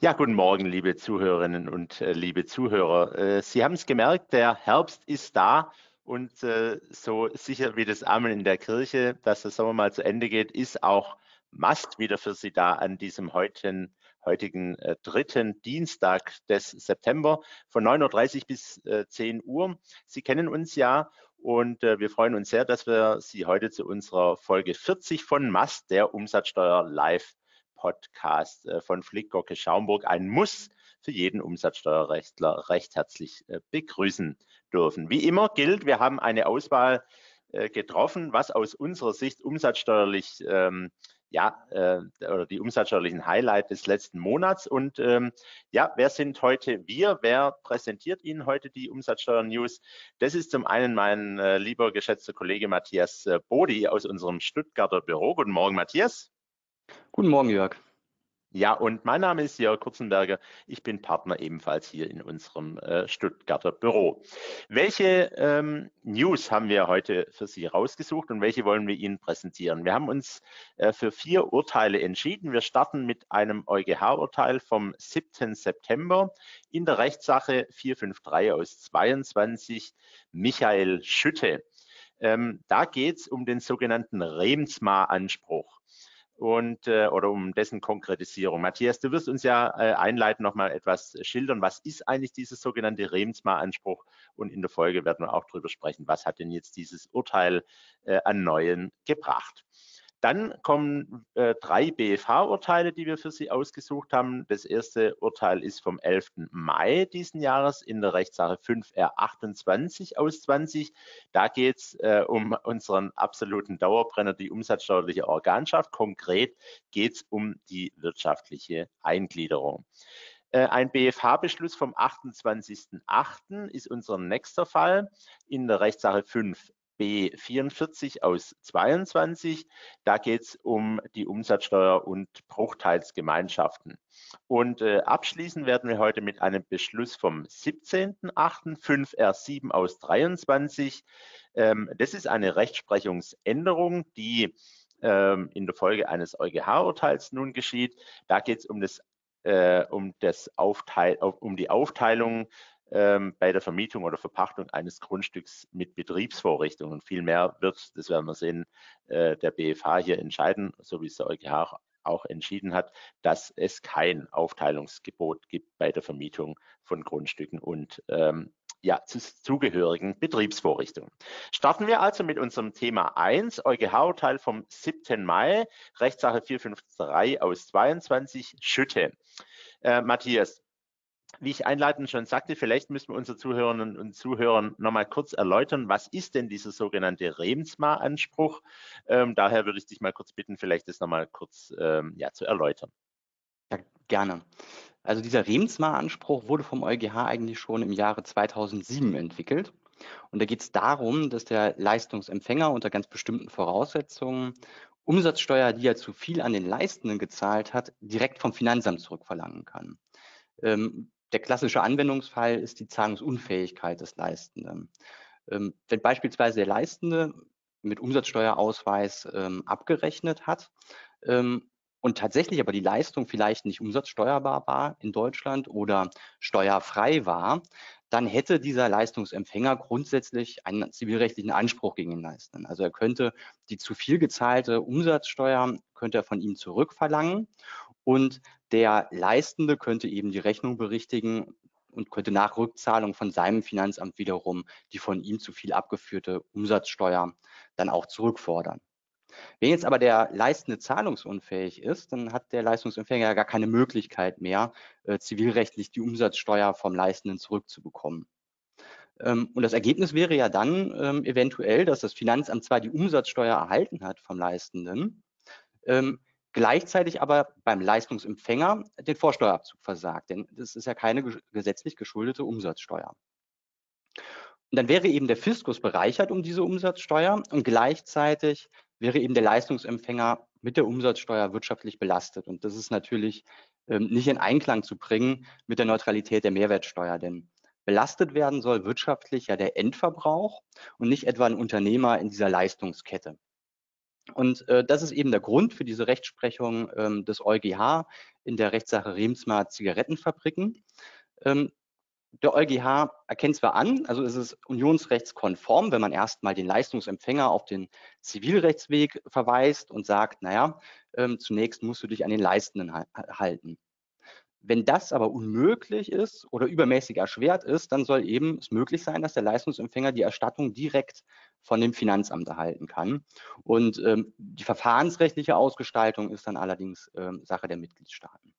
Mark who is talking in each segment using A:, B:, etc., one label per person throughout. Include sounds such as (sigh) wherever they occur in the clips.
A: Ja, guten Morgen, liebe Zuhörerinnen und äh, liebe Zuhörer. Äh, Sie haben es gemerkt, der Herbst ist da und äh, so sicher wie das Amen in der Kirche, dass der Sommer mal zu Ende geht, ist auch Mast wieder für Sie da an diesem heutigen, heutigen äh, dritten Dienstag des September von 9.30 Uhr bis äh, 10 Uhr. Sie kennen uns ja und äh, wir freuen uns sehr, dass wir Sie heute zu unserer Folge 40 von Mast, der Umsatzsteuer Live Podcast äh, von Flickgocke Schaumburg, ein Muss für jeden Umsatzsteuerrechtler recht herzlich äh, begrüßen dürfen. Wie immer gilt, wir haben eine Auswahl äh, getroffen, was aus unserer Sicht umsatzsteuerlich ähm, ja, äh, oder die umsatzsteuerlichen Highlights des letzten Monats. Und ähm, ja, wer sind heute wir? Wer präsentiert Ihnen heute die Umsatzsteuer-News? Das ist zum einen mein äh, lieber geschätzter Kollege Matthias äh, Bodi aus unserem Stuttgarter Büro. Guten Morgen, Matthias.
B: Guten Morgen, Jörg.
A: Ja, und mein Name ist Jörg Kurzenberger. Ich bin Partner ebenfalls hier in unserem äh, Stuttgarter Büro. Welche ähm, News haben wir heute für Sie rausgesucht und welche wollen wir Ihnen präsentieren? Wir haben uns äh, für vier Urteile entschieden. Wir starten mit einem EuGH-Urteil vom 7. September in der Rechtssache 453 aus 22 Michael Schütte. Ähm, da geht es um den sogenannten Remsmar-Anspruch und äh, oder um dessen Konkretisierung. Matthias, du wirst uns ja äh, einleiten, nochmal etwas schildern. Was ist eigentlich dieses sogenannte Remsmar-Anspruch? Und in der Folge werden wir auch darüber sprechen, was hat denn jetzt dieses Urteil äh, an Neuen gebracht. Dann kommen äh, drei BFH-Urteile, die wir für Sie ausgesucht haben. Das erste Urteil ist vom 11. Mai diesen Jahres in der Rechtssache 5R28 aus 20. Da geht es äh, um unseren absoluten Dauerbrenner, die umsatzsteuerliche Organschaft. Konkret geht es um die wirtschaftliche Eingliederung. Äh, ein BFH-Beschluss vom 28.08. ist unser nächster Fall in der Rechtssache 5 B44 aus 22. Da geht es um die Umsatzsteuer und Bruchteilsgemeinschaften. Und äh, abschließen werden wir heute mit einem Beschluss vom 17.8. 5R7 aus 23. Ähm, das ist eine Rechtsprechungsänderung, die ähm, in der Folge eines EuGH-Urteils nun geschieht. Da geht es um das äh, um, das Aufteil, um die Aufteilung ähm, bei der Vermietung oder Verpachtung eines Grundstücks mit Betriebsvorrichtungen. Viel mehr wird, das werden wir sehen, äh, der BFH hier entscheiden, so wie es der EuGH auch entschieden hat, dass es kein Aufteilungsgebot gibt bei der Vermietung von Grundstücken und ähm, ja, zu, zugehörigen Betriebsvorrichtungen. Starten wir also mit unserem Thema 1, EuGH-Urteil vom 7. Mai, Rechtssache 453 aus 22, Schütte. Äh, Matthias, wie ich einleitend schon sagte, vielleicht müssen wir unsere Zuhörerinnen und Zuhörern nochmal kurz erläutern, was ist denn dieser sogenannte Remsmar-Anspruch? Ähm, daher würde ich dich mal kurz bitten, vielleicht das nochmal kurz ähm, ja, zu erläutern.
B: Ja, gerne. Also dieser Remsmar-Anspruch wurde vom EuGH eigentlich schon im Jahre 2007 entwickelt. Und da geht es darum, dass der Leistungsempfänger unter ganz bestimmten Voraussetzungen Umsatzsteuer, die er zu viel an den Leistenden gezahlt hat, direkt vom Finanzamt zurückverlangen kann. Ähm, der klassische Anwendungsfall ist die Zahlungsunfähigkeit des Leistenden. Ähm, wenn beispielsweise der Leistende mit Umsatzsteuerausweis ähm, abgerechnet hat ähm, und tatsächlich aber die Leistung vielleicht nicht umsatzsteuerbar war in Deutschland oder steuerfrei war, dann hätte dieser Leistungsempfänger grundsätzlich einen zivilrechtlichen Anspruch gegen den Leistenden. Also er könnte die zu viel gezahlte Umsatzsteuer, könnte er von ihm zurückverlangen und der Leistende könnte eben die Rechnung berichtigen und könnte nach Rückzahlung von seinem Finanzamt wiederum die von ihm zu viel abgeführte Umsatzsteuer dann auch zurückfordern. Wenn jetzt aber der Leistende zahlungsunfähig ist, dann hat der Leistungsempfänger ja gar keine Möglichkeit mehr, äh, zivilrechtlich die Umsatzsteuer vom Leistenden zurückzubekommen. Ähm, und das Ergebnis wäre ja dann ähm, eventuell, dass das Finanzamt zwar die Umsatzsteuer erhalten hat vom Leistenden, ähm, gleichzeitig aber beim Leistungsempfänger den Vorsteuerabzug versagt, denn das ist ja keine gesetzlich geschuldete Umsatzsteuer. Und dann wäre eben der Fiskus bereichert um diese Umsatzsteuer und gleichzeitig wäre eben der Leistungsempfänger mit der Umsatzsteuer wirtschaftlich belastet. Und das ist natürlich ähm, nicht in Einklang zu bringen mit der Neutralität der Mehrwertsteuer, denn belastet werden soll wirtschaftlich ja der Endverbrauch und nicht etwa ein Unternehmer in dieser Leistungskette. Und äh, das ist eben der Grund für diese Rechtsprechung ähm, des EuGH in der Rechtssache Remsmar Zigarettenfabriken. Ähm, der EuGH erkennt zwar an, also ist es unionsrechtskonform, wenn man erstmal den Leistungsempfänger auf den Zivilrechtsweg verweist und sagt, naja, ähm, zunächst musst du dich an den Leistenden halten. Wenn das aber unmöglich ist oder übermäßig erschwert ist, dann soll eben es möglich sein, dass der Leistungsempfänger die Erstattung direkt von dem Finanzamt erhalten kann. Und ähm, die verfahrensrechtliche Ausgestaltung ist dann allerdings ähm, Sache der Mitgliedstaaten.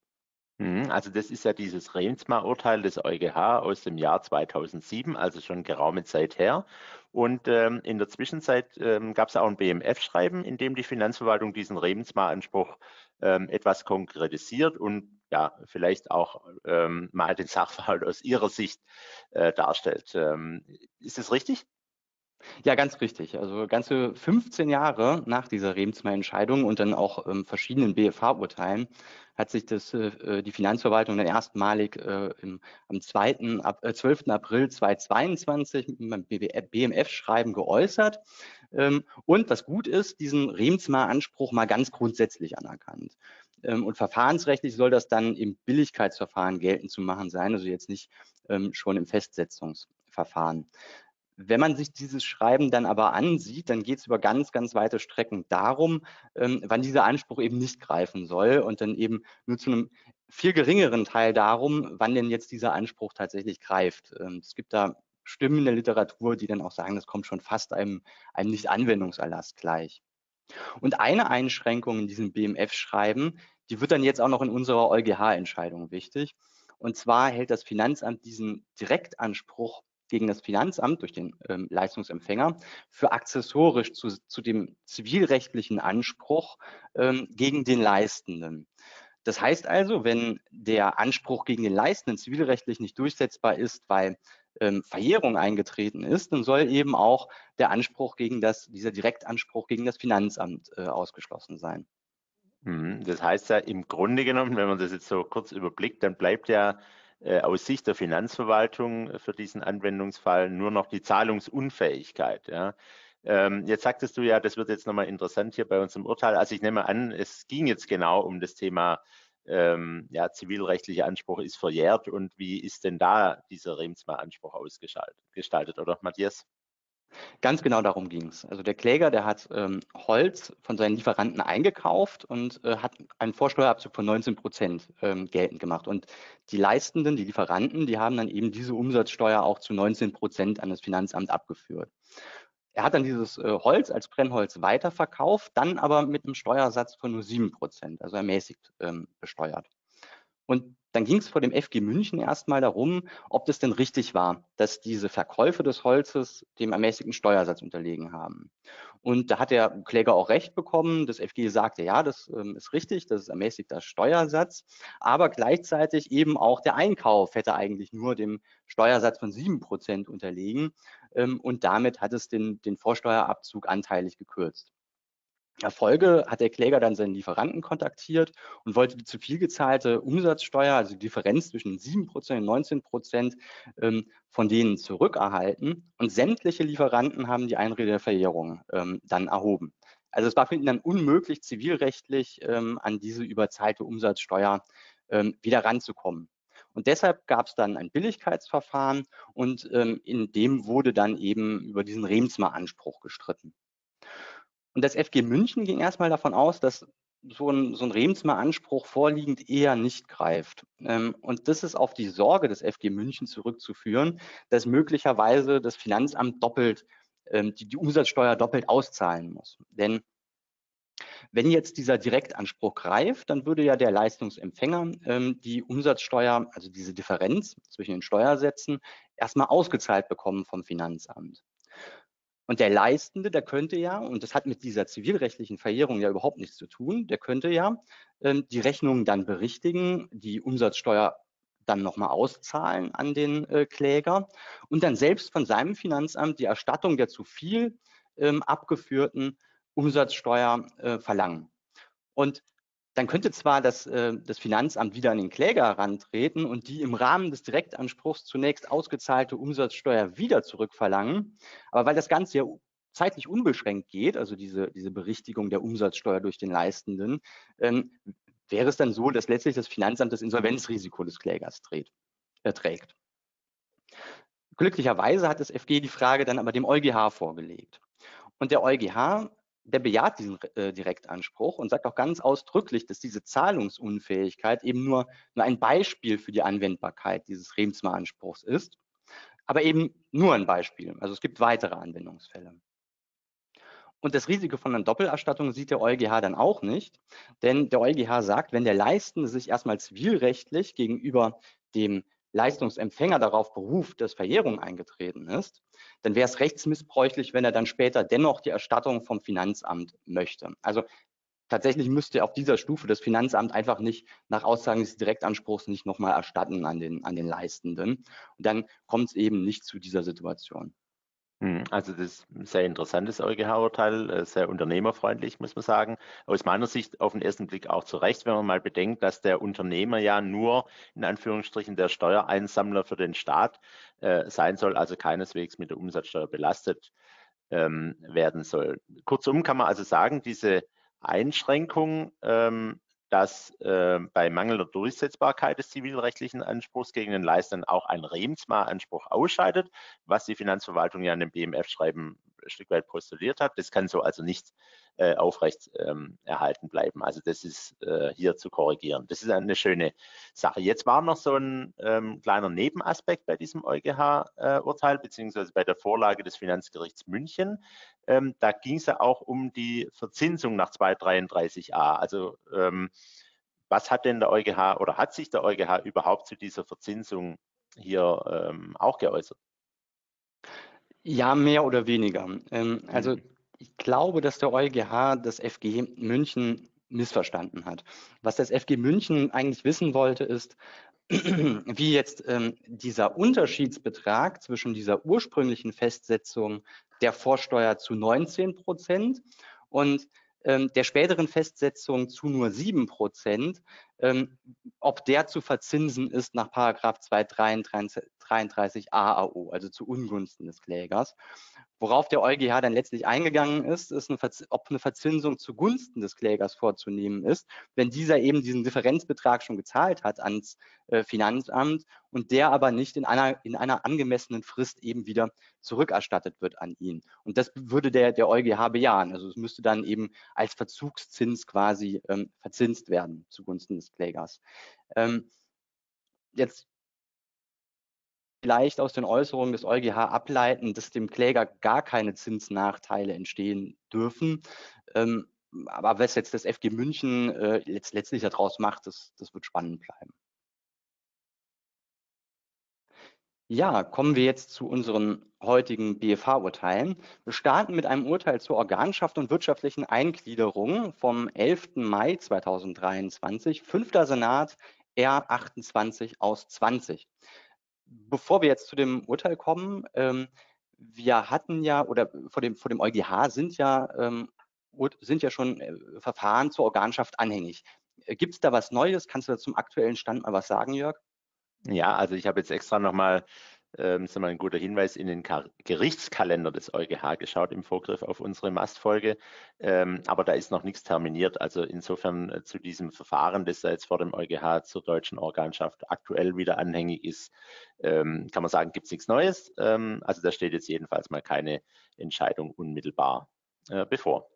A: Mhm, also das ist ja dieses Remsmar-Urteil des EuGH aus dem Jahr 2007, also schon geraume Zeit her. Und ähm, in der Zwischenzeit ähm, gab es auch ein BMF-Schreiben, in dem die Finanzverwaltung diesen Remsmar-Anspruch ähm, etwas konkretisiert und ja, vielleicht auch ähm, mal den Sachverhalt aus Ihrer Sicht äh, darstellt. Ähm, ist das richtig?
B: Ja, ganz richtig. Also ganze 15 Jahre nach dieser Remsmar-Entscheidung und dann auch ähm, verschiedenen BFH-Urteilen hat sich das, äh, die Finanzverwaltung dann erstmalig äh, im, am 2., ab, äh, 12. April 2022 beim BMF-Schreiben geäußert. Ähm, und was gut ist, diesen Remsmar-Anspruch mal ganz grundsätzlich anerkannt. Ähm, und verfahrensrechtlich soll das dann im Billigkeitsverfahren geltend zu machen sein, also jetzt nicht ähm, schon im Festsetzungsverfahren. Wenn man sich dieses Schreiben dann aber ansieht, dann geht es über ganz, ganz weite Strecken darum, ähm, wann dieser Anspruch eben nicht greifen soll und dann eben nur zu einem viel geringeren Teil darum, wann denn jetzt dieser Anspruch tatsächlich greift. Ähm, es gibt da Stimmen in der Literatur, die dann auch sagen, das kommt schon fast einem, einem Nicht-Anwendungserlass gleich. Und eine Einschränkung in diesem BMF-Schreiben, die wird dann jetzt auch noch in unserer EuGH-Entscheidung wichtig. Und zwar hält das Finanzamt diesen Direktanspruch gegen das Finanzamt durch den ähm, Leistungsempfänger für accessorisch zu, zu dem zivilrechtlichen Anspruch ähm, gegen den Leistenden. Das heißt also, wenn der Anspruch gegen den Leistenden zivilrechtlich nicht durchsetzbar ist, weil ähm, Verjährung eingetreten ist, dann soll eben auch der Anspruch gegen das, dieser Direktanspruch gegen das Finanzamt äh, ausgeschlossen sein.
A: Mhm. Das heißt ja im Grunde genommen, wenn man das jetzt so kurz überblickt, dann bleibt ja aus Sicht der Finanzverwaltung für diesen Anwendungsfall nur noch die Zahlungsunfähigkeit. Ja. Ähm, jetzt sagtest du ja, das wird jetzt nochmal interessant hier bei uns im Urteil. Also ich nehme an, es ging jetzt genau um das Thema ähm, ja, zivilrechtlicher Anspruch ist verjährt und wie ist denn da dieser Remsmar-Anspruch ausgestaltet, oder Matthias?
B: Ganz genau darum ging es. Also der Kläger, der hat ähm, Holz von seinen Lieferanten eingekauft und äh, hat einen Vorsteuerabzug von 19 Prozent ähm, geltend gemacht. Und die Leistenden, die Lieferanten, die haben dann eben diese Umsatzsteuer auch zu 19 Prozent an das Finanzamt abgeführt. Er hat dann dieses äh, Holz als Brennholz weiterverkauft, dann aber mit einem Steuersatz von nur 7 Prozent, also ermäßigt ähm, besteuert. Und dann ging es vor dem FG München erstmal darum, ob das denn richtig war, dass diese Verkäufe des Holzes dem ermäßigten Steuersatz unterlegen haben. Und da hat der Kläger auch recht bekommen. Das FG sagte, ja, das ähm, ist richtig, das ist ermäßigter Steuersatz. Aber gleichzeitig eben auch der Einkauf hätte eigentlich nur dem Steuersatz von sieben Prozent unterlegen. Ähm, und damit hat es den, den Vorsteuerabzug anteilig gekürzt. Erfolge hat der Kläger dann seinen Lieferanten kontaktiert und wollte die zu viel gezahlte Umsatzsteuer, also die Differenz zwischen 7% und 19%, ähm, von denen zurückerhalten. Und sämtliche Lieferanten haben die Einrede der Verjährung ähm, dann erhoben. Also es war für ihn dann unmöglich, zivilrechtlich ähm, an diese überzahlte Umsatzsteuer wieder ranzukommen. Und deshalb gab es dann ein Billigkeitsverfahren und in dem wurde dann eben über diesen Remsmar-Anspruch gestritten. Und das FG München ging erstmal davon aus, dass so ein, so ein Remsmar-Anspruch vorliegend eher nicht greift. Ähm, und das ist auf die Sorge des FG München zurückzuführen, dass möglicherweise das Finanzamt doppelt, ähm, die, die Umsatzsteuer doppelt auszahlen muss. Denn wenn jetzt dieser Direktanspruch greift, dann würde ja der Leistungsempfänger ähm, die Umsatzsteuer, also diese Differenz zwischen den Steuersätzen, erstmal ausgezahlt bekommen vom Finanzamt. Und der Leistende, der könnte ja, und das hat mit dieser zivilrechtlichen Verjährung ja überhaupt nichts zu tun, der könnte ja ähm, die Rechnung dann berichtigen, die Umsatzsteuer dann nochmal auszahlen an den äh, Kläger und dann selbst von seinem Finanzamt die Erstattung der zu viel ähm, abgeführten Umsatzsteuer äh, verlangen. Und dann könnte zwar das, äh, das Finanzamt wieder an den Kläger herantreten und die im Rahmen des Direktanspruchs zunächst ausgezahlte Umsatzsteuer wieder zurückverlangen. Aber weil das Ganze ja zeitlich unbeschränkt geht, also diese, diese Berichtigung der Umsatzsteuer durch den Leistenden, ähm, wäre es dann so, dass letztlich das Finanzamt das Insolvenzrisiko des Klägers trägt, äh, trägt. Glücklicherweise hat das FG die Frage dann aber dem EuGH vorgelegt. Und der EuGH, der bejaht diesen äh, Direktanspruch und sagt auch ganz ausdrücklich, dass diese Zahlungsunfähigkeit eben nur, nur ein Beispiel für die Anwendbarkeit dieses Remsmar-Anspruchs ist, aber eben nur ein Beispiel. Also es gibt weitere Anwendungsfälle. Und das Risiko von einer Doppelerstattung sieht der EuGH dann auch nicht, denn der EuGH sagt, wenn der Leistende sich erstmal zivilrechtlich gegenüber dem Leistungsempfänger darauf beruft, dass Verjährung eingetreten ist, dann wäre es rechtsmissbräuchlich, wenn er dann später dennoch die Erstattung vom Finanzamt möchte. Also tatsächlich müsste auf dieser Stufe das Finanzamt einfach nicht nach Aussagen des Direktanspruchs nicht nochmal erstatten an den, an den Leistenden. Und dann kommt es eben nicht zu dieser Situation.
A: Hm, also das ist ein sehr interessantes EuGH-Urteil, äh, sehr unternehmerfreundlich, muss man sagen. Aus meiner Sicht auf den ersten Blick auch zu Recht, wenn man mal bedenkt, dass der Unternehmer ja nur in Anführungsstrichen der Steuereinsammler für den Staat äh, sein soll, also keineswegs mit der Umsatzsteuer belastet ähm, werden soll. Kurzum kann man also sagen, diese Einschränkung ähm, dass äh, bei mangelnder Durchsetzbarkeit des zivilrechtlichen Anspruchs gegen den Leistern auch ein Remsmar-Anspruch ausscheidet, was die Finanzverwaltung ja in dem BMF-Schreiben Stück weit postuliert hat. Das kann so also nicht äh, aufrecht ähm, erhalten bleiben. Also das ist äh, hier zu korrigieren. Das ist eine schöne Sache. Jetzt war noch so ein ähm, kleiner Nebenaspekt bei diesem EuGH-Urteil, beziehungsweise bei der Vorlage des Finanzgerichts München. Ähm, da ging es ja auch um die Verzinsung nach 233a. Also ähm, was hat denn der EuGH oder hat sich der EuGH überhaupt zu dieser Verzinsung hier ähm, auch geäußert?
B: Ja, mehr oder weniger. Ähm, also mhm ich glaube, dass der EuGH das FG München missverstanden hat. Was das FG München eigentlich wissen wollte, ist, (clears throat) wie jetzt ähm, dieser Unterschiedsbetrag zwischen dieser ursprünglichen Festsetzung der Vorsteuer zu 19 Prozent und ähm, der späteren Festsetzung zu nur 7 Prozent, ähm, ob der zu verzinsen ist nach Paragraph 233 AAO, also zu Ungunsten des Klägers. Worauf der EuGH dann letztlich eingegangen ist, ist, eine ob eine Verzinsung zugunsten des Klägers vorzunehmen ist, wenn dieser eben diesen Differenzbetrag schon gezahlt hat ans äh, Finanzamt und der aber nicht in einer, in einer angemessenen Frist eben wieder zurückerstattet wird an ihn. Und das würde der, der EuGH bejahen. Also es müsste dann eben als Verzugszins quasi ähm, verzinst werden zugunsten des Klägers. Ähm, jetzt vielleicht aus den Äußerungen des EuGH ableiten, dass dem Kläger gar keine Zinsnachteile entstehen dürfen. Ähm, aber was jetzt das FG München äh, letztlich daraus macht, das, das wird spannend bleiben. Ja, kommen wir jetzt zu unseren heutigen BFH-Urteilen. Wir starten mit einem Urteil zur Organschaft und wirtschaftlichen Eingliederung vom 11. Mai 2023, 5. Senat R28 aus 20 bevor wir jetzt zu dem Urteil kommen, ähm, wir hatten ja, oder vor dem, vor dem EuGH sind ja, ähm, sind ja schon äh, Verfahren zur Organschaft anhängig. Äh, Gibt es da was Neues? Kannst du da zum aktuellen Stand mal was sagen, Jörg?
A: Ja, also ich habe jetzt extra nochmal ähm, ist mal ein guter Hinweis, in den Kar Gerichtskalender des EuGH geschaut im Vorgriff auf unsere Mastfolge. Ähm, aber da ist noch nichts terminiert. Also insofern äh, zu diesem Verfahren, das da jetzt vor dem EuGH zur deutschen Organschaft aktuell wieder anhängig ist, ähm, kann man sagen, gibt es nichts Neues. Ähm, also da steht jetzt jedenfalls mal keine Entscheidung unmittelbar äh, bevor.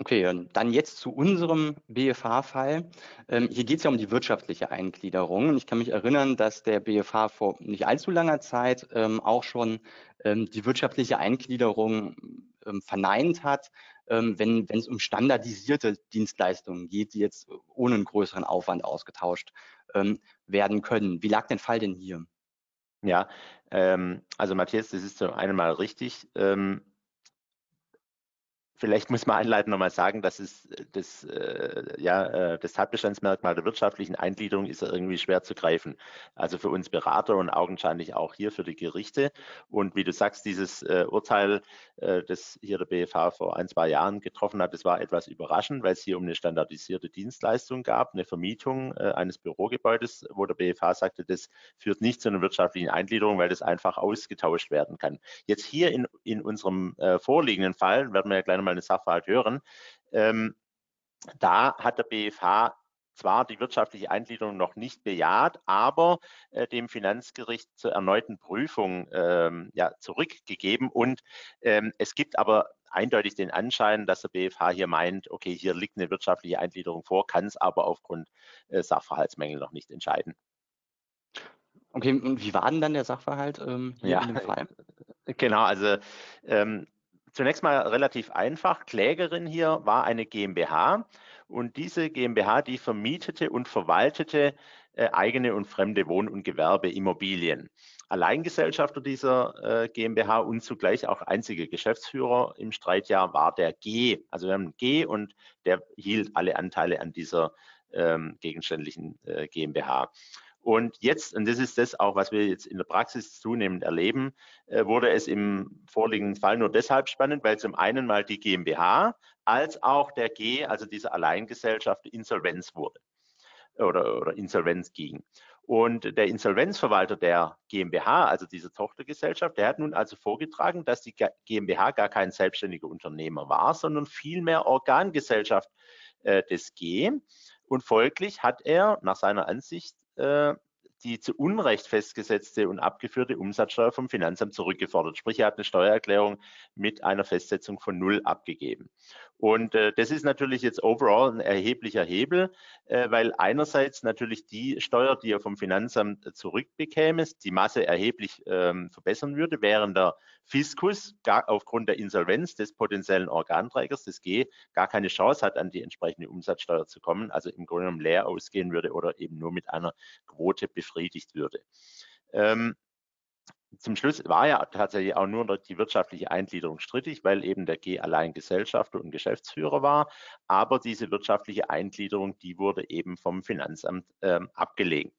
B: Okay, dann jetzt zu unserem BFH-Fall. Ähm, hier geht es ja um die wirtschaftliche Eingliederung. Und ich kann mich erinnern, dass der BFH vor nicht allzu langer Zeit ähm, auch schon ähm, die wirtschaftliche Eingliederung ähm, verneint hat, ähm, wenn, es um standardisierte Dienstleistungen geht, die jetzt ohne einen größeren Aufwand ausgetauscht ähm, werden können. Wie lag der Fall denn hier?
A: Ja, also Matthias, das ist zum einen mal richtig Vielleicht muss man einleitend nochmal sagen, dass es äh, das, äh, ja, äh, das Tatbestandsmerkmal der wirtschaftlichen Eingliederung ist irgendwie schwer zu greifen. Also für uns Berater und augenscheinlich auch hier für die Gerichte. Und wie du sagst, dieses äh, Urteil, äh, das hier der BFH vor ein, zwei Jahren getroffen hat, das war etwas überraschend, weil es hier um eine standardisierte Dienstleistung gab, eine Vermietung äh, eines Bürogebäudes, wo der BFH sagte, das führt nicht zu einer wirtschaftlichen Eingliederung, weil das einfach ausgetauscht werden kann. Jetzt hier in, in unserem vorliegenden Fall werden wir ja gleich noch mal eine Sachverhalt hören. Ähm, da hat der BFH zwar die wirtschaftliche Eingliederung noch nicht bejaht, aber äh, dem Finanzgericht zur erneuten Prüfung ähm, ja, zurückgegeben. Und ähm, es gibt aber eindeutig den Anschein, dass der BFH hier meint, okay, hier liegt eine wirtschaftliche Eingliederung vor, kann es aber aufgrund äh, Sachverhaltsmängel noch nicht entscheiden.
B: Okay, und wie war denn dann der Sachverhalt ähm, hier ja, in dem Fall?
A: Genau, also ähm, zunächst mal relativ einfach. Klägerin hier war eine GmbH und diese GmbH, die vermietete und verwaltete äh, eigene und fremde Wohn- und Gewerbeimmobilien. Alleingesellschafter dieser äh, GmbH und zugleich auch einzige Geschäftsführer im Streitjahr war der G. Also wir haben G und der hielt alle Anteile an dieser ähm, gegenständlichen äh, GmbH. Und jetzt, und das ist das auch, was wir jetzt in der Praxis zunehmend erleben, äh, wurde es im vorliegenden Fall nur deshalb spannend, weil zum einen mal die GmbH als auch der G, also diese Alleingesellschaft, Insolvenz wurde oder, oder Insolvenz ging. Und der Insolvenzverwalter der GmbH, also dieser Tochtergesellschaft, der hat nun also vorgetragen, dass die GmbH gar kein selbstständiger Unternehmer war, sondern vielmehr Organgesellschaft äh, des G. Und folglich hat er nach seiner Ansicht die zu Unrecht festgesetzte und abgeführte Umsatzsteuer vom Finanzamt zurückgefordert. Sprich, er hat eine Steuererklärung mit einer Festsetzung von null abgegeben. Und äh, das ist natürlich jetzt overall ein erheblicher Hebel, äh, weil einerseits natürlich die Steuer, die er vom Finanzamt zurückbekäme, die Masse erheblich ähm, verbessern würde, während der Fiskus gar aufgrund der Insolvenz des potenziellen Organträgers des G gar keine Chance hat, an die entsprechende Umsatzsteuer zu kommen, also im Grunde genommen leer ausgehen würde oder eben nur mit einer Quote befriedigt würde. Ähm, zum Schluss war ja tatsächlich auch nur die wirtschaftliche Eingliederung strittig, weil eben der G allein Gesellschafter und Geschäftsführer war. Aber diese wirtschaftliche Eingliederung, die wurde eben vom Finanzamt ähm, abgelehnt.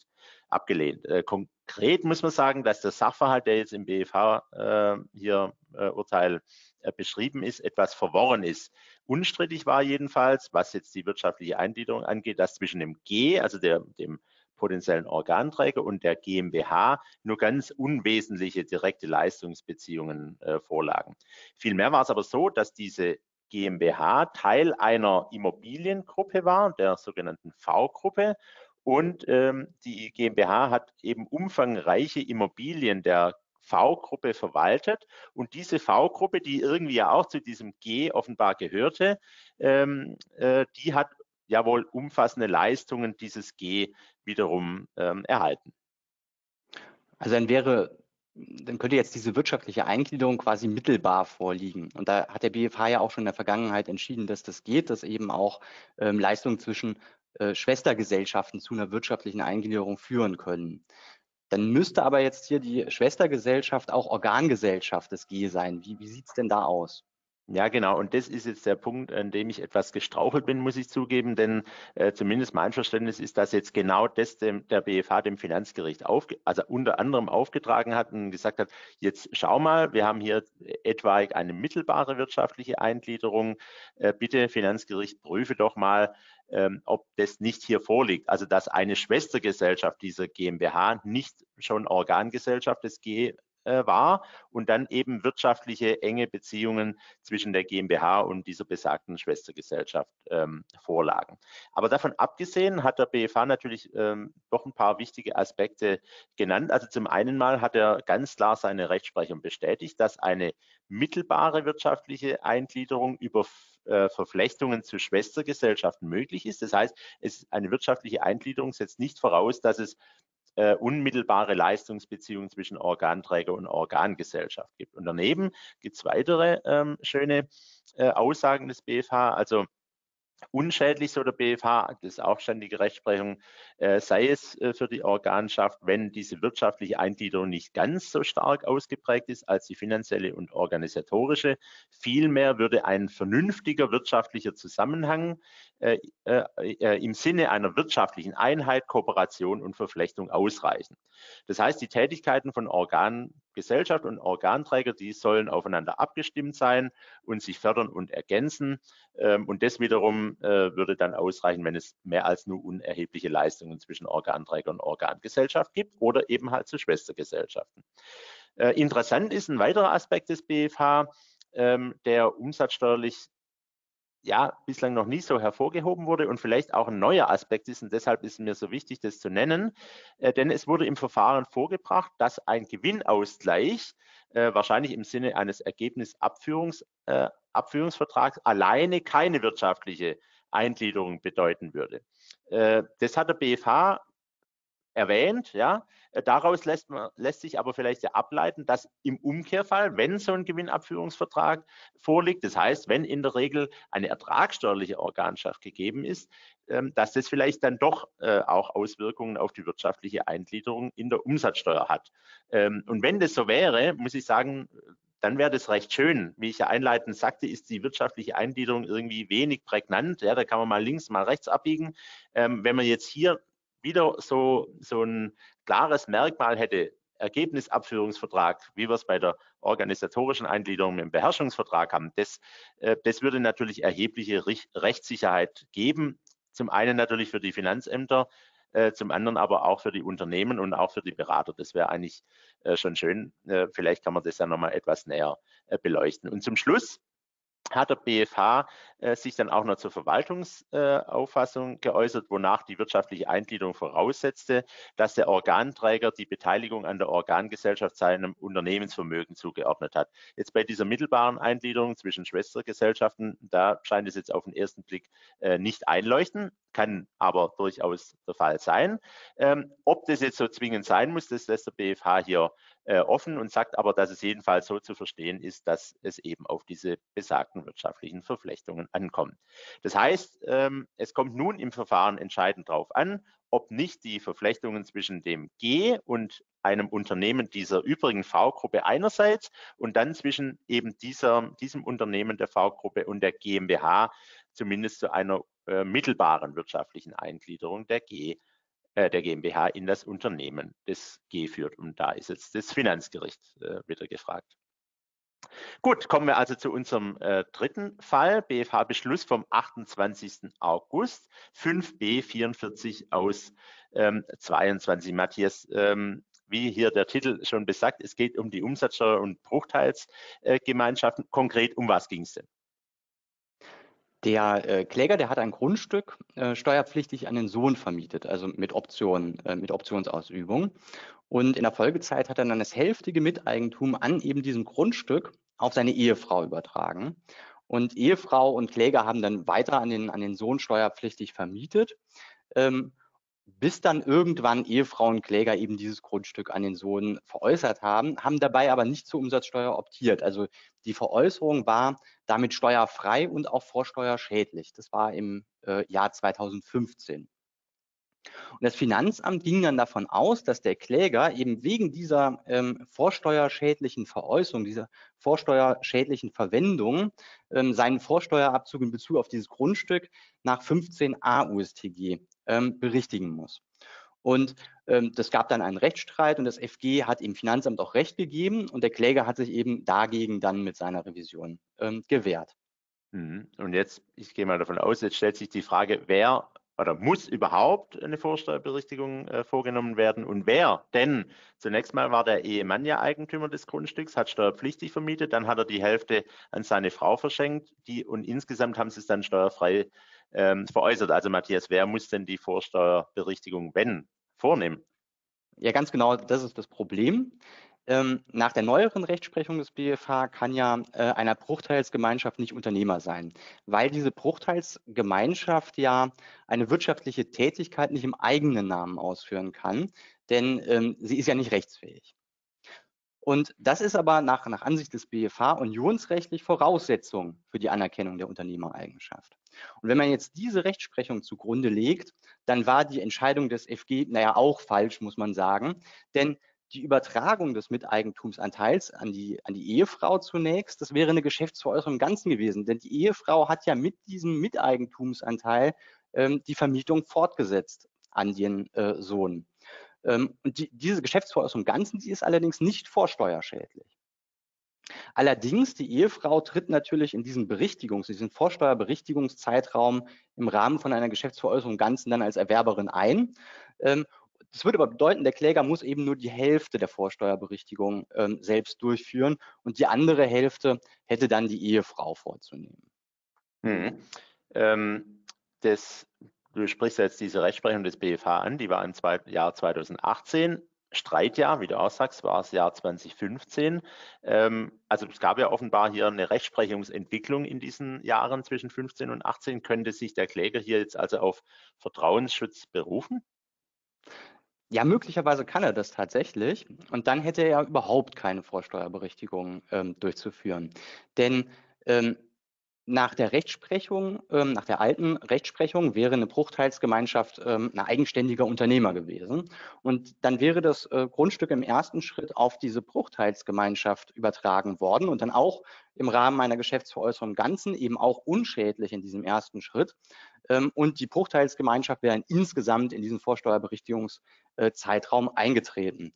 A: abgelehnt. Äh, konkret muss man sagen, dass der Sachverhalt, der jetzt im BFH äh, hier äh, Urteil äh, beschrieben ist, etwas verworren ist. Unstrittig war jedenfalls, was jetzt die wirtschaftliche Eingliederung angeht, dass zwischen dem G, also der, dem potenziellen Organträger und der GmbH nur ganz unwesentliche direkte Leistungsbeziehungen äh, vorlagen. Vielmehr war es aber so, dass diese GmbH Teil einer Immobiliengruppe war, der sogenannten V-Gruppe. Und ähm, die GmbH hat eben umfangreiche Immobilien der V-Gruppe verwaltet. Und diese V-Gruppe, die irgendwie ja auch zu diesem G offenbar gehörte, ähm, äh, die hat ja wohl umfassende Leistungen dieses G wiederum ähm, erhalten.
B: Also dann wäre, dann könnte jetzt diese wirtschaftliche Eingliederung quasi mittelbar vorliegen. Und da hat der BFH ja auch schon in der Vergangenheit entschieden, dass das geht, dass eben auch ähm, Leistungen zwischen äh, Schwestergesellschaften zu einer wirtschaftlichen Eingliederung führen können. Dann müsste aber jetzt hier die Schwestergesellschaft auch Organgesellschaft des G sein. Wie, wie sieht es denn da aus?
A: Ja, genau. Und das ist jetzt der Punkt, an dem ich etwas gestrauchelt bin, muss ich zugeben, denn äh, zumindest mein Verständnis ist, dass jetzt genau das dem, der BFH dem Finanzgericht auf, also unter anderem aufgetragen hat und gesagt hat, jetzt schau mal, wir haben hier etwaig eine mittelbare wirtschaftliche Eingliederung. Äh, bitte Finanzgericht, prüfe doch mal, ähm, ob das nicht hier vorliegt. Also dass eine Schwestergesellschaft dieser GmbH nicht schon Organgesellschaft des G äh, war und dann eben wirtschaftliche enge Beziehungen zwischen der GmbH und dieser besagten Schwestergesellschaft ähm, vorlagen. Aber davon abgesehen hat der BFH natürlich ähm, doch ein paar wichtige Aspekte genannt. Also zum einen mal hat er ganz klar seine Rechtsprechung bestätigt, dass eine mittelbare wirtschaftliche Eingliederung über äh, Verflechtungen zu Schwestergesellschaften möglich ist. Das heißt, es, eine wirtschaftliche Eingliederung setzt nicht voraus, dass es äh, unmittelbare Leistungsbeziehungen zwischen Organträger und Organgesellschaft gibt. Und daneben gibt es weitere ähm, schöne äh, Aussagen des BFH. Also unschädlich, so der BFH, das ist auch ständige Rechtsprechung, äh, sei es äh, für die Organschaft, wenn diese wirtschaftliche Eingliederung nicht ganz so stark ausgeprägt ist als die finanzielle und organisatorische. Vielmehr würde ein vernünftiger wirtschaftlicher Zusammenhang äh, äh, äh, im Sinne einer wirtschaftlichen Einheit, Kooperation und Verflechtung ausreichen. Das heißt, die Tätigkeiten von Organgesellschaft und Organträger, die sollen aufeinander abgestimmt sein und sich fördern und ergänzen. Ähm, und das wiederum äh, würde dann ausreichen, wenn es mehr als nur unerhebliche Leistungen zwischen Organträger und Organgesellschaft gibt oder eben halt zu Schwestergesellschaften. Äh, interessant ist ein weiterer Aspekt des BFH, ähm, der umsatzsteuerlich ja bislang noch nie so hervorgehoben wurde und vielleicht auch ein neuer Aspekt ist und deshalb ist mir so wichtig, das zu nennen, äh, denn es wurde im Verfahren vorgebracht, dass ein Gewinnausgleich äh, wahrscheinlich im Sinne eines Ergebnisabführungs, äh, Abführungsvertrags alleine keine wirtschaftliche Eingliederung bedeuten würde. Äh, das hat der BFH erwähnt, ja. Äh, daraus lässt, man, lässt sich aber vielleicht ja ableiten, dass im Umkehrfall, wenn so ein Gewinnabführungsvertrag vorliegt, das heißt, wenn in der Regel eine ertragssteuerliche Organschaft gegeben ist, ähm, dass das vielleicht dann doch äh, auch Auswirkungen auf die wirtschaftliche Eingliederung in der Umsatzsteuer hat. Ähm, und wenn das so wäre, muss ich sagen, dann wäre das recht schön. Wie ich ja einleitend sagte, ist die wirtschaftliche Eingliederung irgendwie wenig prägnant. Ja, da kann man mal links, mal rechts abbiegen. Ähm, wenn man jetzt hier wieder so, so ein klares Merkmal hätte, Ergebnisabführungsvertrag, wie wir es bei der organisatorischen Eingliederung dem Beherrschungsvertrag haben, das, äh, das würde natürlich erhebliche Rechtssicherheit geben. Zum einen natürlich für die Finanzämter, äh, zum anderen aber auch für die Unternehmen und auch für die Berater. Das wäre eigentlich äh, schon schön. Vielleicht kann man das ja nochmal etwas näher beleuchten. Und zum Schluss hat der BFH äh, sich dann auch noch zur Verwaltungsauffassung äh, geäußert, wonach die wirtschaftliche Eingliederung voraussetzte, dass der Organträger die Beteiligung an der Organgesellschaft seinem Unternehmensvermögen zugeordnet hat. Jetzt bei dieser mittelbaren Eingliederung zwischen Schwestergesellschaften, da scheint es jetzt auf den ersten Blick äh, nicht einleuchten, kann aber durchaus der Fall sein. Ähm, ob das jetzt so zwingend sein muss, das lässt der BFH hier äh, offen und sagt aber, dass es jedenfalls so zu verstehen ist, dass es eben auf diese besagten wirtschaftlichen Verflechtungen ankommt. Das heißt, ähm, es kommt nun im Verfahren entscheidend darauf an, ob nicht die Verflechtungen zwischen dem G und einem Unternehmen dieser übrigen V-Gruppe einerseits und dann zwischen eben dieser, diesem Unternehmen der V-Gruppe und der GmbH zumindest zu einer äh, mittelbaren wirtschaftlichen Eingliederung der G äh, der GmbH in das Unternehmen des G führt. Und da ist jetzt das Finanzgericht äh, wieder gefragt. Gut, kommen wir also zu unserem äh, dritten Fall, BFH-Beschluss vom 28. August, 5b 44 aus ähm, 22. Matthias, ähm, wie hier der Titel schon besagt, es geht um die Umsatzsteuer- und Bruchteilsgemeinschaften. Konkret, um was ging es denn?
B: Der äh, Kläger, der hat ein Grundstück äh, steuerpflichtig an den Sohn vermietet, also mit Option, äh, mit Optionsausübung. Und in der Folgezeit hat er dann das hälftige Miteigentum an eben diesem Grundstück auf seine Ehefrau übertragen. Und Ehefrau und Kläger haben dann weiter an den, an den Sohn steuerpflichtig vermietet. Ähm, bis dann irgendwann Ehefrau und Kläger eben dieses Grundstück an den Sohn veräußert haben, haben dabei aber nicht zur Umsatzsteuer optiert. Also die Veräußerung war damit steuerfrei und auch vorsteuerschädlich. Das war im äh, Jahr 2015. Und das Finanzamt ging dann davon aus, dass der Kläger eben wegen dieser ähm, vorsteuerschädlichen Veräußerung, dieser vorsteuerschädlichen Verwendung ähm, seinen Vorsteuerabzug in Bezug auf dieses Grundstück nach 15a USTG ähm, berichtigen muss. Und ähm, das gab dann einen Rechtsstreit und das FG hat dem Finanzamt auch Recht gegeben und der Kläger hat sich eben dagegen dann mit seiner Revision ähm, gewehrt.
A: Mhm. Und jetzt, ich gehe mal davon aus, jetzt stellt sich die Frage, wer oder muss überhaupt eine Vorsteuerberichtigung äh, vorgenommen werden und wer? Denn zunächst mal war der Ehemann ja Eigentümer des Grundstücks, hat steuerpflichtig vermietet, dann hat er die Hälfte an seine Frau verschenkt die, und insgesamt haben sie es dann steuerfrei ähm, veräußert. Also Matthias, wer muss denn die Vorsteuerberichtigung, wenn, vornehmen?
B: Ja, ganz genau, das ist das Problem. Ähm, nach der neueren Rechtsprechung des BFH kann ja äh, einer Bruchteilsgemeinschaft nicht Unternehmer sein, weil diese Bruchteilsgemeinschaft ja eine wirtschaftliche Tätigkeit nicht im eigenen Namen ausführen kann, denn ähm, sie ist ja nicht rechtsfähig. Und das ist aber nach, nach Ansicht des BFH unionsrechtlich Voraussetzung für die Anerkennung der Unternehmereigenschaft. Und wenn man jetzt diese Rechtsprechung zugrunde legt, dann war die Entscheidung des FG, naja, auch falsch, muss man sagen. Denn die Übertragung des Miteigentumsanteils an die, an die Ehefrau zunächst, das wäre eine Geschäftsveräußerung im Ganzen gewesen. Denn die Ehefrau hat ja mit diesem Miteigentumsanteil ähm, die Vermietung fortgesetzt an den äh, Sohn. Ähm, und die, diese Geschäftsveräußerung im Ganzen, die ist allerdings nicht vorsteuerschädlich. Allerdings, die Ehefrau tritt natürlich in diesen Berichtigungs-, diesen Vorsteuerberichtigungszeitraum im Rahmen von einer Geschäftsveräußerung Ganzen dann als Erwerberin ein. Ähm, das würde aber bedeuten, der Kläger muss eben nur die Hälfte der Vorsteuerberichtigung ähm, selbst durchführen und die andere Hälfte hätte dann die Ehefrau vorzunehmen.
A: Hm. Ähm, das Du sprichst jetzt diese Rechtsprechung des BFH an, die war im Jahr 2018. Streitjahr, wie du auch sagst, war das Jahr 2015. Ähm, also es gab ja offenbar hier eine Rechtsprechungsentwicklung in diesen Jahren zwischen 15 und 18. Könnte sich der Kläger hier jetzt also auf Vertrauensschutz berufen?
B: Ja, möglicherweise kann er das tatsächlich. Und dann hätte er ja überhaupt keine Vorsteuerberichtigung ähm, durchzuführen. Denn ähm, nach der Rechtsprechung, ähm, nach der alten Rechtsprechung wäre eine Bruchteilsgemeinschaft ähm, ein eigenständiger Unternehmer gewesen. Und dann wäre das äh, Grundstück im ersten Schritt auf diese Bruchteilsgemeinschaft übertragen worden und dann auch im Rahmen einer Geschäftsveräußerung im Ganzen eben auch unschädlich in diesem ersten Schritt. Ähm, und die Bruchteilsgemeinschaft wäre insgesamt in diesen Vorsteuerberichtigungszeitraum äh, eingetreten.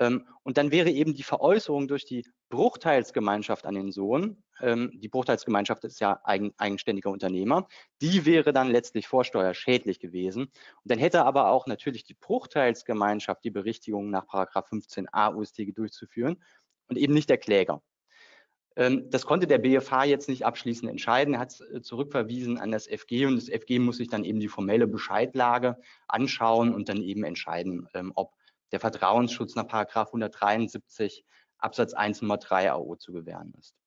B: Ähm, und dann wäre eben die Veräußerung durch die Bruchteilsgemeinschaft an den Sohn, die Bruchteilsgemeinschaft ist ja eigen, eigenständiger Unternehmer, die wäre dann letztlich vorsteuerschädlich gewesen. Und dann hätte aber auch natürlich die Bruchteilsgemeinschaft die Berichtigung nach 15a USTG durchzuführen und eben nicht der Kläger. Ähm, das konnte der BFH jetzt nicht abschließend entscheiden. Er hat es äh, zurückverwiesen an das FG und das FG muss sich dann eben die formelle Bescheidlage anschauen und dann eben entscheiden, ob der Vertrauensschutz nach 173 Absatz 1 Nummer 3 AO zu gewähren ist.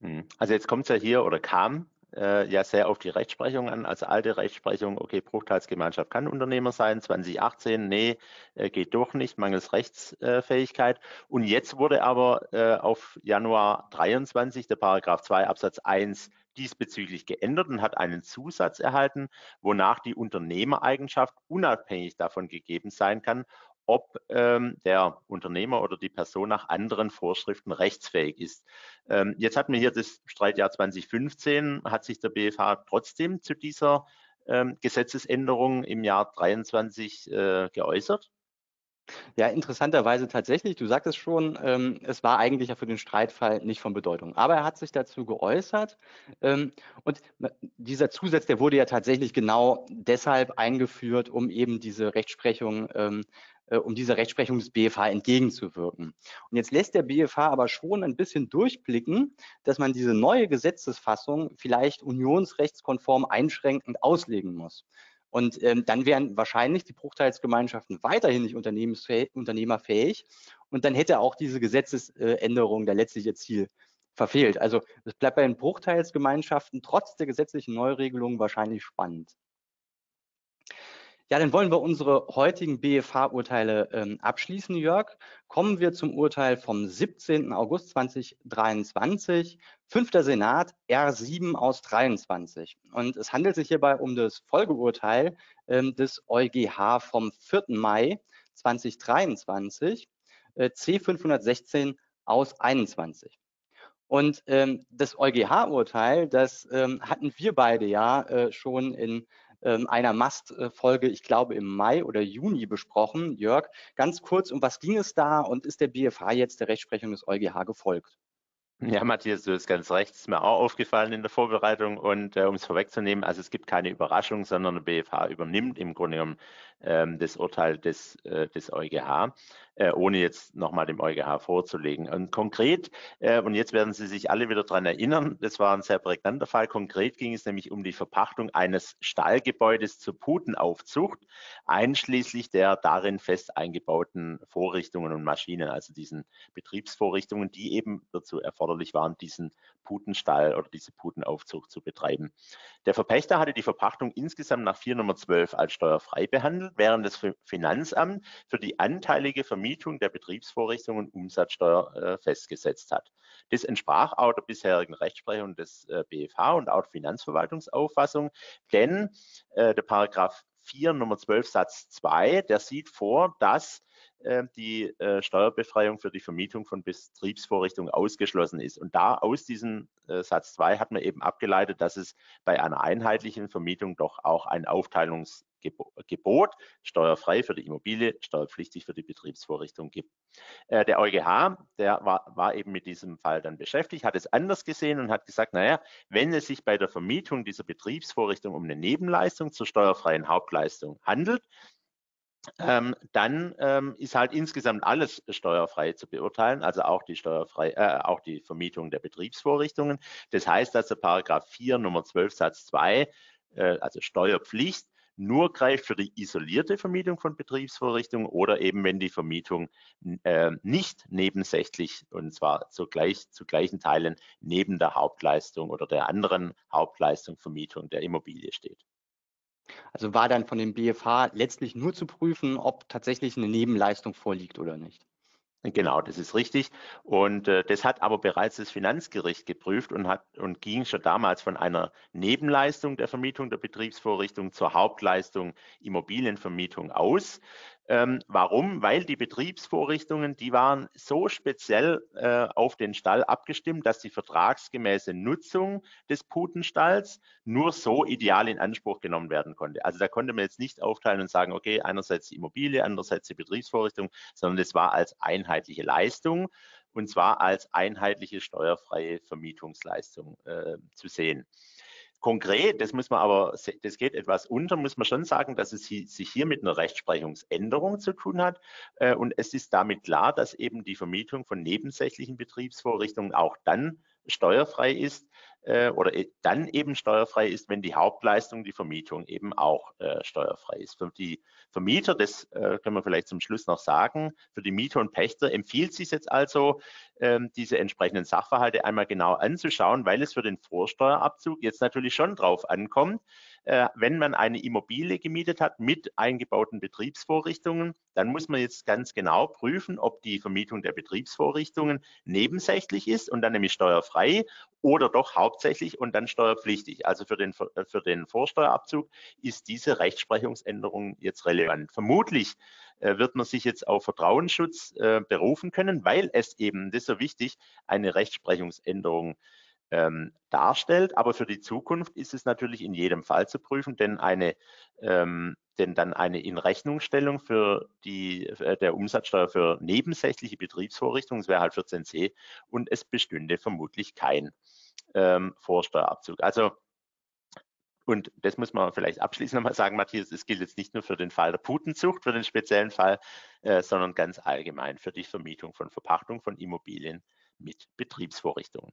A: Hm. Also jetzt kommt es ja hier oder kam äh, ja sehr auf die Rechtsprechung an. Als alte Rechtsprechung, okay, Bruchteilsgemeinschaft kann Unternehmer sein, 2018, nee, äh, geht doch nicht, mangels Rechtsfähigkeit. Und jetzt wurde aber äh, auf Januar 23 der Paragraph 2 Absatz 1 diesbezüglich geändert und hat einen Zusatz erhalten, wonach die Unternehmereigenschaft unabhängig davon gegeben sein kann, ob ähm, der Unternehmer oder die Person nach anderen Vorschriften rechtsfähig ist. Ähm, jetzt hatten wir hier das Streitjahr 2015. Hat sich der BFH trotzdem zu dieser ähm, Gesetzesänderung im Jahr 23 äh, geäußert?
B: Ja, interessanterweise tatsächlich, du sagtest schon, ähm, es war eigentlich ja für den Streitfall nicht von Bedeutung. Aber er hat sich dazu geäußert. Ähm, und dieser Zusatz, der wurde ja tatsächlich genau deshalb eingeführt, um eben diese Rechtsprechung ähm, äh, um dieser Rechtsprechung des BFH entgegenzuwirken. Und jetzt lässt der BFH aber schon ein bisschen durchblicken, dass man diese neue Gesetzesfassung vielleicht unionsrechtskonform einschränkend auslegen muss. Und ähm, dann wären wahrscheinlich die Bruchteilsgemeinschaften weiterhin nicht unternehmerfähig. Und dann hätte auch diese Gesetzesänderung der letztliche Ziel verfehlt. Also es bleibt bei den Bruchteilsgemeinschaften trotz der gesetzlichen Neuregelung wahrscheinlich spannend. Ja, dann wollen wir unsere heutigen BFH-Urteile ähm, abschließen, Jörg. Kommen wir zum Urteil vom 17. August 2023, fünfter Senat R7 aus 23. Und es handelt sich hierbei um das Folgeurteil ähm, des EuGH vom 4. Mai 2023, äh, C516 aus 21. Und ähm, das EuGH-Urteil, das ähm, hatten wir beide ja äh, schon in einer Mast-Folge, ich glaube im Mai oder Juni besprochen. Jörg, ganz kurz, um was ging es da und ist der BFH jetzt der Rechtsprechung des EuGH gefolgt?
A: Ja, Matthias, du hast ganz recht, ist mir auch aufgefallen in der Vorbereitung und äh, um es vorwegzunehmen, also es gibt keine Überraschung, sondern der BFH übernimmt im Grunde genommen ähm, das Urteil des, äh, des EuGH äh, ohne jetzt nochmal dem EuGH vorzulegen. Und konkret, äh, und jetzt werden Sie sich alle wieder daran erinnern, das war ein sehr prägnanter Fall, konkret ging es nämlich um die Verpachtung eines Stallgebäudes zur Putenaufzucht, einschließlich der darin fest eingebauten Vorrichtungen und Maschinen, also diesen Betriebsvorrichtungen, die eben dazu erforderlich waren, diesen Putenstall oder diese Putenaufzucht zu betreiben. Der Verpächter hatte die Verpachtung insgesamt nach 4 Nummer 12 als steuerfrei behandelt während das Finanzamt für die anteilige Vermietung der Betriebsvorrichtungen Umsatzsteuer äh, festgesetzt hat. Das entsprach auch der bisherigen Rechtsprechung des äh, BFH und auch der Finanzverwaltungsauffassung, denn äh, der Paragraph 4 Nummer 12 Satz 2, der sieht vor, dass äh, die äh, Steuerbefreiung für die Vermietung von Betriebsvorrichtungen ausgeschlossen ist. Und da aus diesem äh, Satz 2 hat man eben abgeleitet, dass es bei einer einheitlichen Vermietung doch auch ein Aufteilungsgebot, steuerfrei für die Immobilie, steuerpflichtig für die Betriebsvorrichtung gibt. Der EuGH, der war, war eben mit diesem Fall dann beschäftigt, hat es anders gesehen und hat gesagt, naja, wenn es sich bei der Vermietung dieser Betriebsvorrichtung um eine Nebenleistung zur steuerfreien Hauptleistung handelt, ähm, dann ähm, ist halt insgesamt alles steuerfrei zu beurteilen, also auch die steuerfrei, äh, auch die Vermietung der Betriebsvorrichtungen. Das heißt, dass der Paragraph 4 Nummer 12 Satz 2, äh, also Steuerpflicht, nur greift für die isolierte Vermietung von Betriebsvorrichtungen oder eben wenn die Vermietung äh, nicht nebensächlich und zwar zu, gleich, zu gleichen Teilen neben der Hauptleistung oder der anderen Hauptleistung Vermietung der Immobilie steht.
B: Also war dann von dem BFH letztlich nur zu prüfen, ob tatsächlich eine Nebenleistung vorliegt oder nicht.
A: Genau, das ist richtig. Und äh, das hat aber bereits das Finanzgericht geprüft und hat und ging schon damals von einer Nebenleistung der Vermietung der Betriebsvorrichtung zur Hauptleistung Immobilienvermietung aus. Ähm, warum? Weil die Betriebsvorrichtungen, die waren so speziell äh, auf den Stall abgestimmt, dass die vertragsgemäße Nutzung des Putenstalls nur so ideal in Anspruch genommen werden konnte. Also da konnte man jetzt nicht aufteilen und sagen, okay, einerseits die Immobilie, andererseits die Betriebsvorrichtung, sondern es war als einheitliche Leistung und zwar als einheitliche steuerfreie Vermietungsleistung äh, zu sehen. Konkret, das muss man aber, das geht etwas unter, muss man schon sagen, dass es sich hier mit einer Rechtsprechungsänderung zu tun hat. Äh, und es ist damit klar, dass eben die Vermietung von nebensächlichen Betriebsvorrichtungen auch dann steuerfrei ist, äh, oder e, dann eben steuerfrei ist, wenn die Hauptleistung, die Vermietung eben auch äh, steuerfrei ist. Für die Vermieter, das äh, können wir vielleicht zum Schluss noch sagen, für die Mieter und Pächter empfiehlt sich jetzt also, ähm, diese entsprechenden Sachverhalte einmal genau anzuschauen, weil es für den Vorsteuerabzug jetzt natürlich schon drauf ankommt, äh, wenn man eine Immobilie gemietet hat mit eingebauten Betriebsvorrichtungen, dann muss man jetzt ganz genau prüfen, ob die Vermietung der Betriebsvorrichtungen nebensächlich ist und dann nämlich steuerfrei oder doch hauptsächlich und dann steuerpflichtig. Also für den, äh, für den Vorsteuerabzug ist diese Rechtsprechungsänderung jetzt relevant. Vermutlich äh, wird man sich jetzt auf Vertrauensschutz äh, berufen können, weil es eben, das ist so wichtig, eine Rechtsprechungsänderung ähm, darstellt. Aber für die Zukunft ist es natürlich in jedem Fall zu prüfen, denn eine ähm, denn dann eine Inrechnungsstellung für die äh, der Umsatzsteuer für nebensächliche Betriebsvorrichtungen, das wäre halt 14c, und es bestünde vermutlich kein ähm, Vorsteuerabzug. Also und das muss man vielleicht abschließend nochmal sagen, Matthias, es gilt jetzt nicht nur für den Fall der Putenzucht, für den speziellen Fall, äh, sondern ganz allgemein für die Vermietung von Verpachtung von Immobilien mit Betriebsvorrichtungen.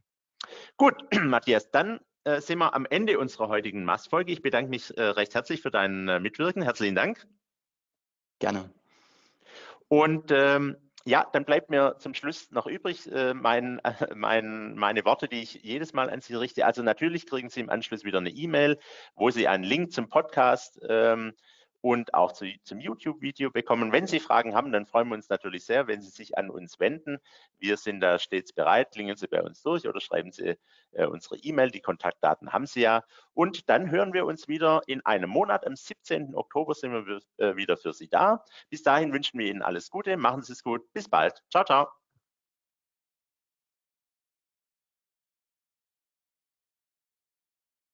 A: Gut, (clears throat) Matthias, dann äh, sind wir am Ende unserer heutigen Mastfolge. Ich bedanke mich äh, recht herzlich für dein äh, Mitwirken. Herzlichen Dank.
B: Gerne.
A: Und ähm, ja, dann bleibt mir zum Schluss noch übrig äh, mein, äh, (laughs) mein, meine Worte, die ich jedes Mal an Sie richte. Also natürlich kriegen Sie im Anschluss wieder eine E-Mail, wo Sie einen Link zum Podcast ähm, und auch zu, zum YouTube-Video bekommen. Wenn Sie Fragen haben, dann freuen wir uns natürlich sehr, wenn Sie sich an uns wenden. Wir sind da stets bereit. Klingen Sie bei uns durch oder schreiben Sie äh, unsere E-Mail. Die Kontaktdaten haben Sie ja. Und dann hören wir uns wieder in einem Monat. Am 17. Oktober sind wir äh, wieder für Sie da. Bis dahin wünschen wir Ihnen alles Gute. Machen Sie es gut. Bis bald. Ciao, ciao.